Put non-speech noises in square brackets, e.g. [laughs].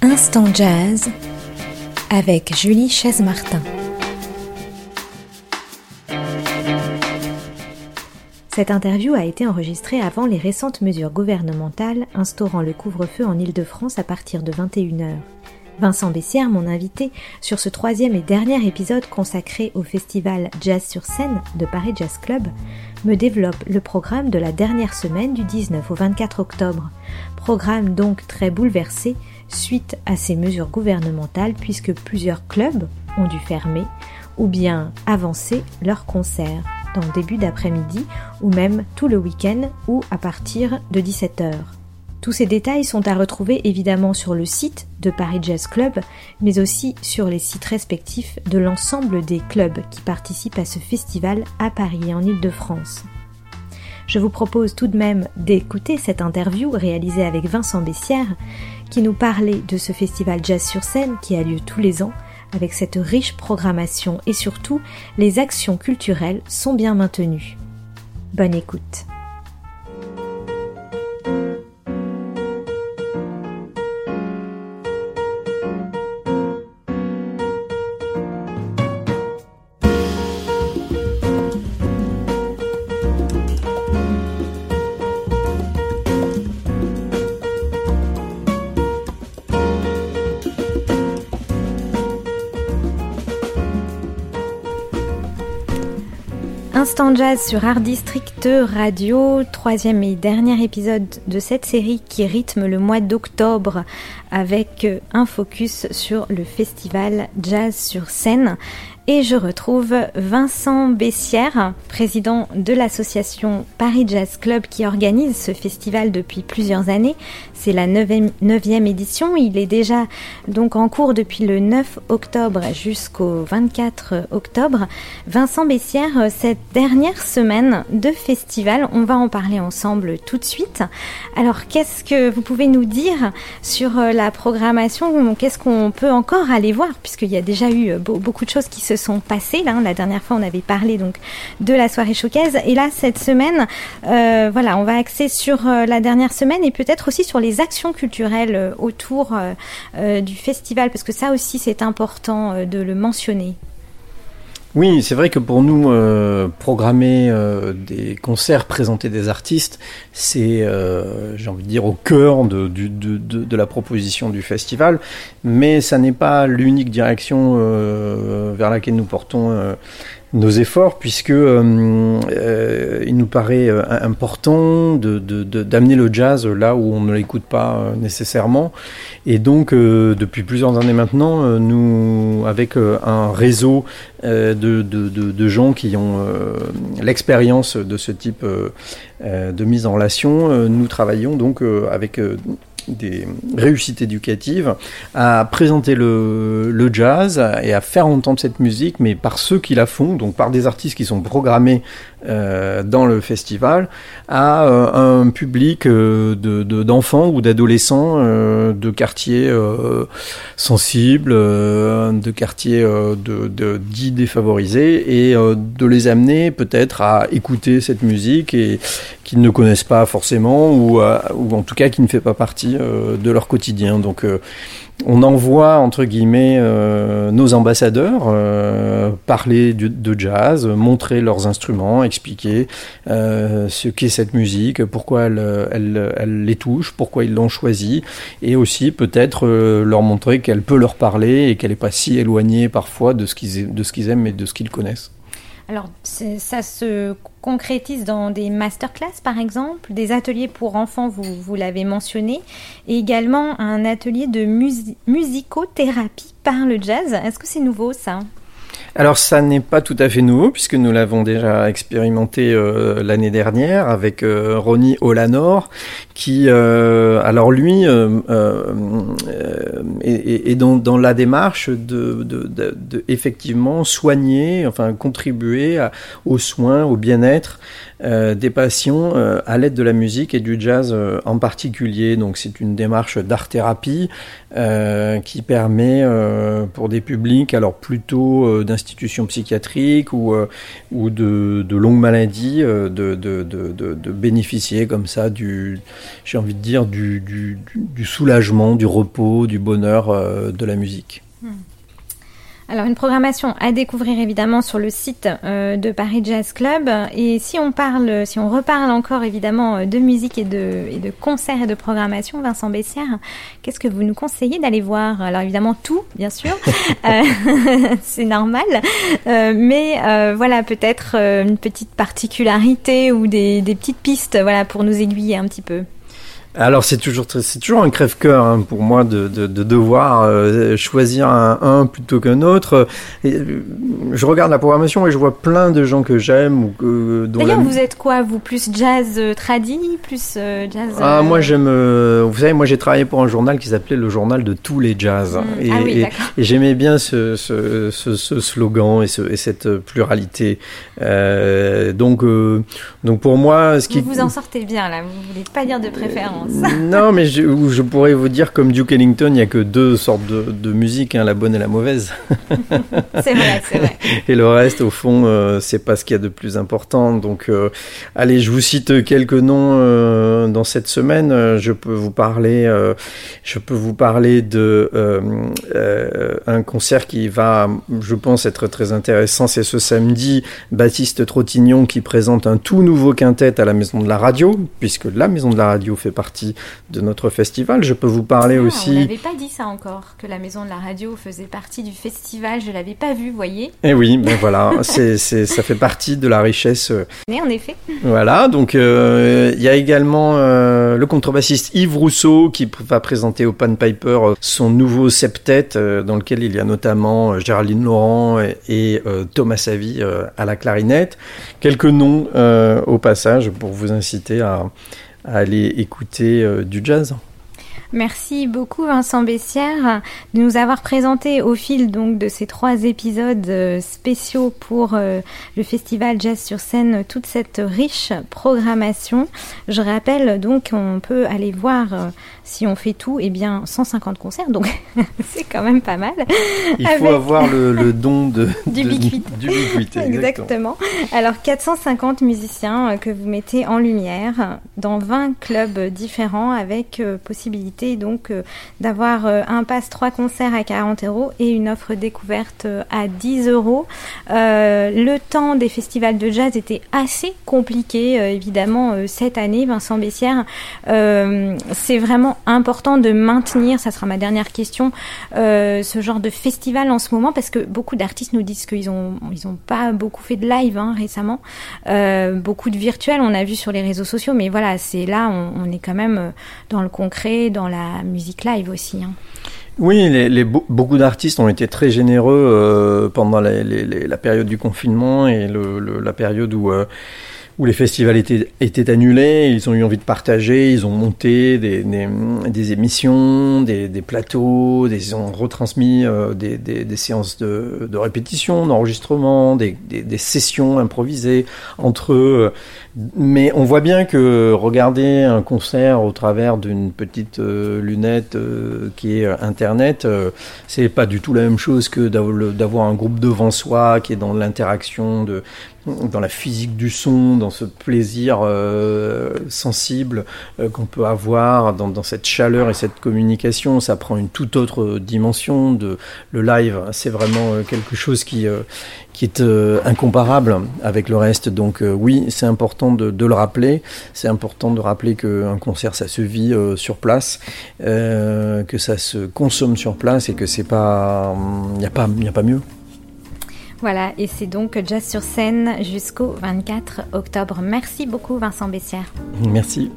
Instant Jazz avec Julie Chaise-Martin. Cette interview a été enregistrée avant les récentes mesures gouvernementales instaurant le couvre-feu en Ile-de-France à partir de 21h. Vincent Bessière, mon invité, sur ce troisième et dernier épisode consacré au festival Jazz sur scène de Paris Jazz Club, me développe le programme de la dernière semaine du 19 au 24 octobre. Programme donc très bouleversé suite à ces mesures gouvernementales puisque plusieurs clubs ont dû fermer ou bien avancer leurs concerts dans le début d'après-midi ou même tout le week-end ou à partir de 17h. Tous ces détails sont à retrouver évidemment sur le site de Paris Jazz Club, mais aussi sur les sites respectifs de l'ensemble des clubs qui participent à ce festival à Paris et en Ile-de-France. Je vous propose tout de même d'écouter cette interview réalisée avec Vincent Bessière, qui nous parlait de ce festival Jazz sur scène qui a lieu tous les ans avec cette riche programmation et surtout les actions culturelles sont bien maintenues. Bonne écoute. Jazz sur Art District Radio, troisième et dernier épisode de cette série qui rythme le mois d'octobre avec un focus sur le festival Jazz sur scène. Et je retrouve Vincent Bessière, président de l'association Paris Jazz Club qui organise ce festival depuis plusieurs années. C'est la neuvième édition. Il est déjà donc en cours depuis le 9 octobre jusqu'au 24 octobre. Vincent Bessière, cette dernière semaine de festival, on va en parler ensemble tout de suite. Alors, qu'est-ce que vous pouvez nous dire sur la programmation? Qu'est-ce qu'on peut encore aller voir? Puisqu'il y a déjà eu beaucoup de choses qui se sont passés. Là, la dernière fois, on avait parlé donc de la soirée showcase, et là, cette semaine, euh, voilà, on va axer sur euh, la dernière semaine et peut-être aussi sur les actions culturelles euh, autour du festival, parce que ça aussi, c'est important de le mentionner. Oui, c'est vrai que pour nous, programmer des concerts, présenter des artistes, c'est, j'ai envie de dire, au cœur de, de, la proposition du festival, mais ça n'est pas l'unique direction vers laquelle nous portons nos efforts puisque euh, euh, il nous paraît euh, important de, d'amener le jazz là où on ne l'écoute pas nécessairement. Et donc depuis plusieurs années maintenant nous avec un réseau de, de, gens qui ont l'expérience de ce type de mise en relation nous travaillons donc avec des réussites éducatives, à présenter le, le, jazz et à faire entendre cette musique, mais par ceux qui la font, donc par des artistes qui sont programmés euh, dans le festival, à euh, un public euh, d'enfants de, ou d'adolescents euh, de quartiers sensibles, de quartiers dits défavorisés, et de les amener peut-être à écouter cette musique et qu'ils ne connaissent pas forcément, ou, ou en tout cas qui ne fait pas partie de leur quotidien. Donc on envoie entre guillemets euh, nos ambassadeurs euh, parler de, jazz, montrer leurs instruments, expliquer euh, ce qu'est cette musique, pourquoi elle, les touche, pourquoi ils l'ont choisie, et aussi peut-être leur montrer qu'elle peut leur parler et qu'elle n'est pas si éloignée parfois de ce qu'ils aiment et de ce qu'ils connaissent. Alors, ça se concrétise dans des masterclass, par exemple, des ateliers pour enfants, vous, vous l'avez mentionné, et également un atelier de musicothérapie par le jazz. Est-ce que c'est nouveau, ça? Alors ça n'est pas tout à fait nouveau puisque nous l'avons déjà expérimenté euh, l'année dernière avec euh, Ronnie Olanor qui euh, alors lui est, dans, la démarche de, de, effectivement soigner enfin contribuer aux soins au bien-être des patients à l'aide de la musique et du jazz en particulier donc c'est une démarche d'art thérapie qui permet pour des publics alors plutôt d'institutions institution psychiatrique ou, ou de, de longues maladies, de, de, de, bénéficier comme ça du, j'ai envie de dire, du, du, du, soulagement, du repos, du bonheur de la musique. Hmm. Alors une programmation à découvrir évidemment sur le site euh, de Paris Jazz Club. Et si on parle, si on reparle encore évidemment euh, de musique et de, et de concerts et de programmation, Vincent Bessière, qu'est-ce que vous nous conseillez d'aller voir? Alors évidemment tout, bien sûr, [laughs] euh, [laughs] c'est normal. mais voilà peut-être une petite particularité ou des, des petites pistes, voilà pour nous aiguiller un petit peu. Alors c'est toujours c'est toujours un crève-cœur hein, pour moi de, de, de devoir euh, choisir un, un, plutôt qu'un autre. Et, euh, je regarde la programmation et je vois plein de gens que j'aime ou que. D'ailleurs, vous êtes quoi Vous plus jazz euh, tradi, plus jazz Ah moi j'aime. vous savez, moi j'ai travaillé pour un journal qui s'appelait le journal de tous les jazz. Mmh. Et, ah oui, et, et j'aimais bien ce, ce, ce, ce, slogan et, et cette pluralité. donc donc pour moi, ce qui vous vous en sortez bien là. Vous voulez pas dire de préférence. [laughs] non, mais je, je, pourrais vous dire, comme Duke Ellington, il n'y a que deux sortes de, de musique, hein, la bonne et la mauvaise. [laughs] c'est vrai, c'est vrai. [laughs] Et le reste, au fond, euh, c'est pas ce qu'il y a de plus important. Donc, euh, allez, je vous cite quelques noms euh, dans cette semaine. Euh, je peux vous parler, je peux vous parler de un concert qui va, je pense, être très intéressant. C'est ce samedi, Baptiste Trottignon qui présente un tout nouveau quintet à la Maison de la Radio, puisque la Maison de la Radio fait partie de notre festival. Je peux vous parler ah, aussi. On n'avait pas dit ça encore, que la Maison de la Radio faisait partie du festival. Je l'avais pas vu, voyez. Eh oui, ben voilà, c'est, ça fait partie de la richesse. Mais en effet. Voilà, donc euh, il y a également euh, le contrebassiste Yves Rousseau qui va présenter au Pan Piper euh, son nouveau septet dans lequel il y a notamment Géraldine Laurent et, Thomas Savy à la clarinette. Quelques noms au passage pour vous inciter à à aller écouter euh, du jazz. Merci beaucoup Vincent Bessière de nous avoir présenté au fil donc de ces trois épisodes euh, spéciaux pour euh, le festival Jazz sur scène toute cette riche programmation. Je rappelle donc qu'on peut aller voir si on fait tout, eh bien 150 concerts, donc [laughs] c'est quand même pas mal. Il faut avoir le, don de, [laughs] d'ubiquité. exactement. exactement. Alors 450 musiciens euh, que vous mettez en lumière dans 20 clubs différents avec euh, donc euh, d'avoir un pass 3 concerts à 40 euros et une offre découverte à 10 euros. le temps des festivals de jazz était assez compliqué évidemment cette année. Vincent Bessière, c'est vraiment important de maintenir, ça sera ma dernière question, euh, ce genre de festival en ce moment parce que beaucoup d'artistes nous disent qu'ils ont ils ont pas beaucoup fait de live hein, récemment, euh, beaucoup de virtuel on a vu sur les réseaux sociaux, mais voilà c'est là on, est quand même dans le concret, la musique live aussi. Hein. Oui, les, beaucoup d'artistes ont été très généreux euh, pendant la période du confinement et la période où où les festivals étaient, étaient annulés, ils ont eu envie de partager, ils ont monté des, des, émissions, des, des, plateaux, ils ont retransmis euh, des, séances de, de répétition, d'enregistrement, des, sessions improvisées entre eux. Mais on voit bien que regarder un concert au travers d'une petite euh, lunette euh, qui est Internet, c'est pas du tout la même chose que d'avoir un groupe devant soi qui est dans l'interaction de dans la physique du son, dans ce plaisir euh, sensible euh, qu'on peut avoir, dans, dans, cette chaleur et cette communication, ça prend une toute autre dimension. De, le live, c'est vraiment euh, quelque chose qui, euh, qui est incomparable avec le reste. Donc oui, c'est important de, de, le rappeler. C'est important de rappeler qu'un concert, ça se vit sur place, que ça se consomme sur place et que c'est pas, il n'y a pas, il a pas mieux. Voilà, et c'est donc Jazz sur scène jusqu'au 24 octobre. Merci beaucoup Vincent Bessière. Merci.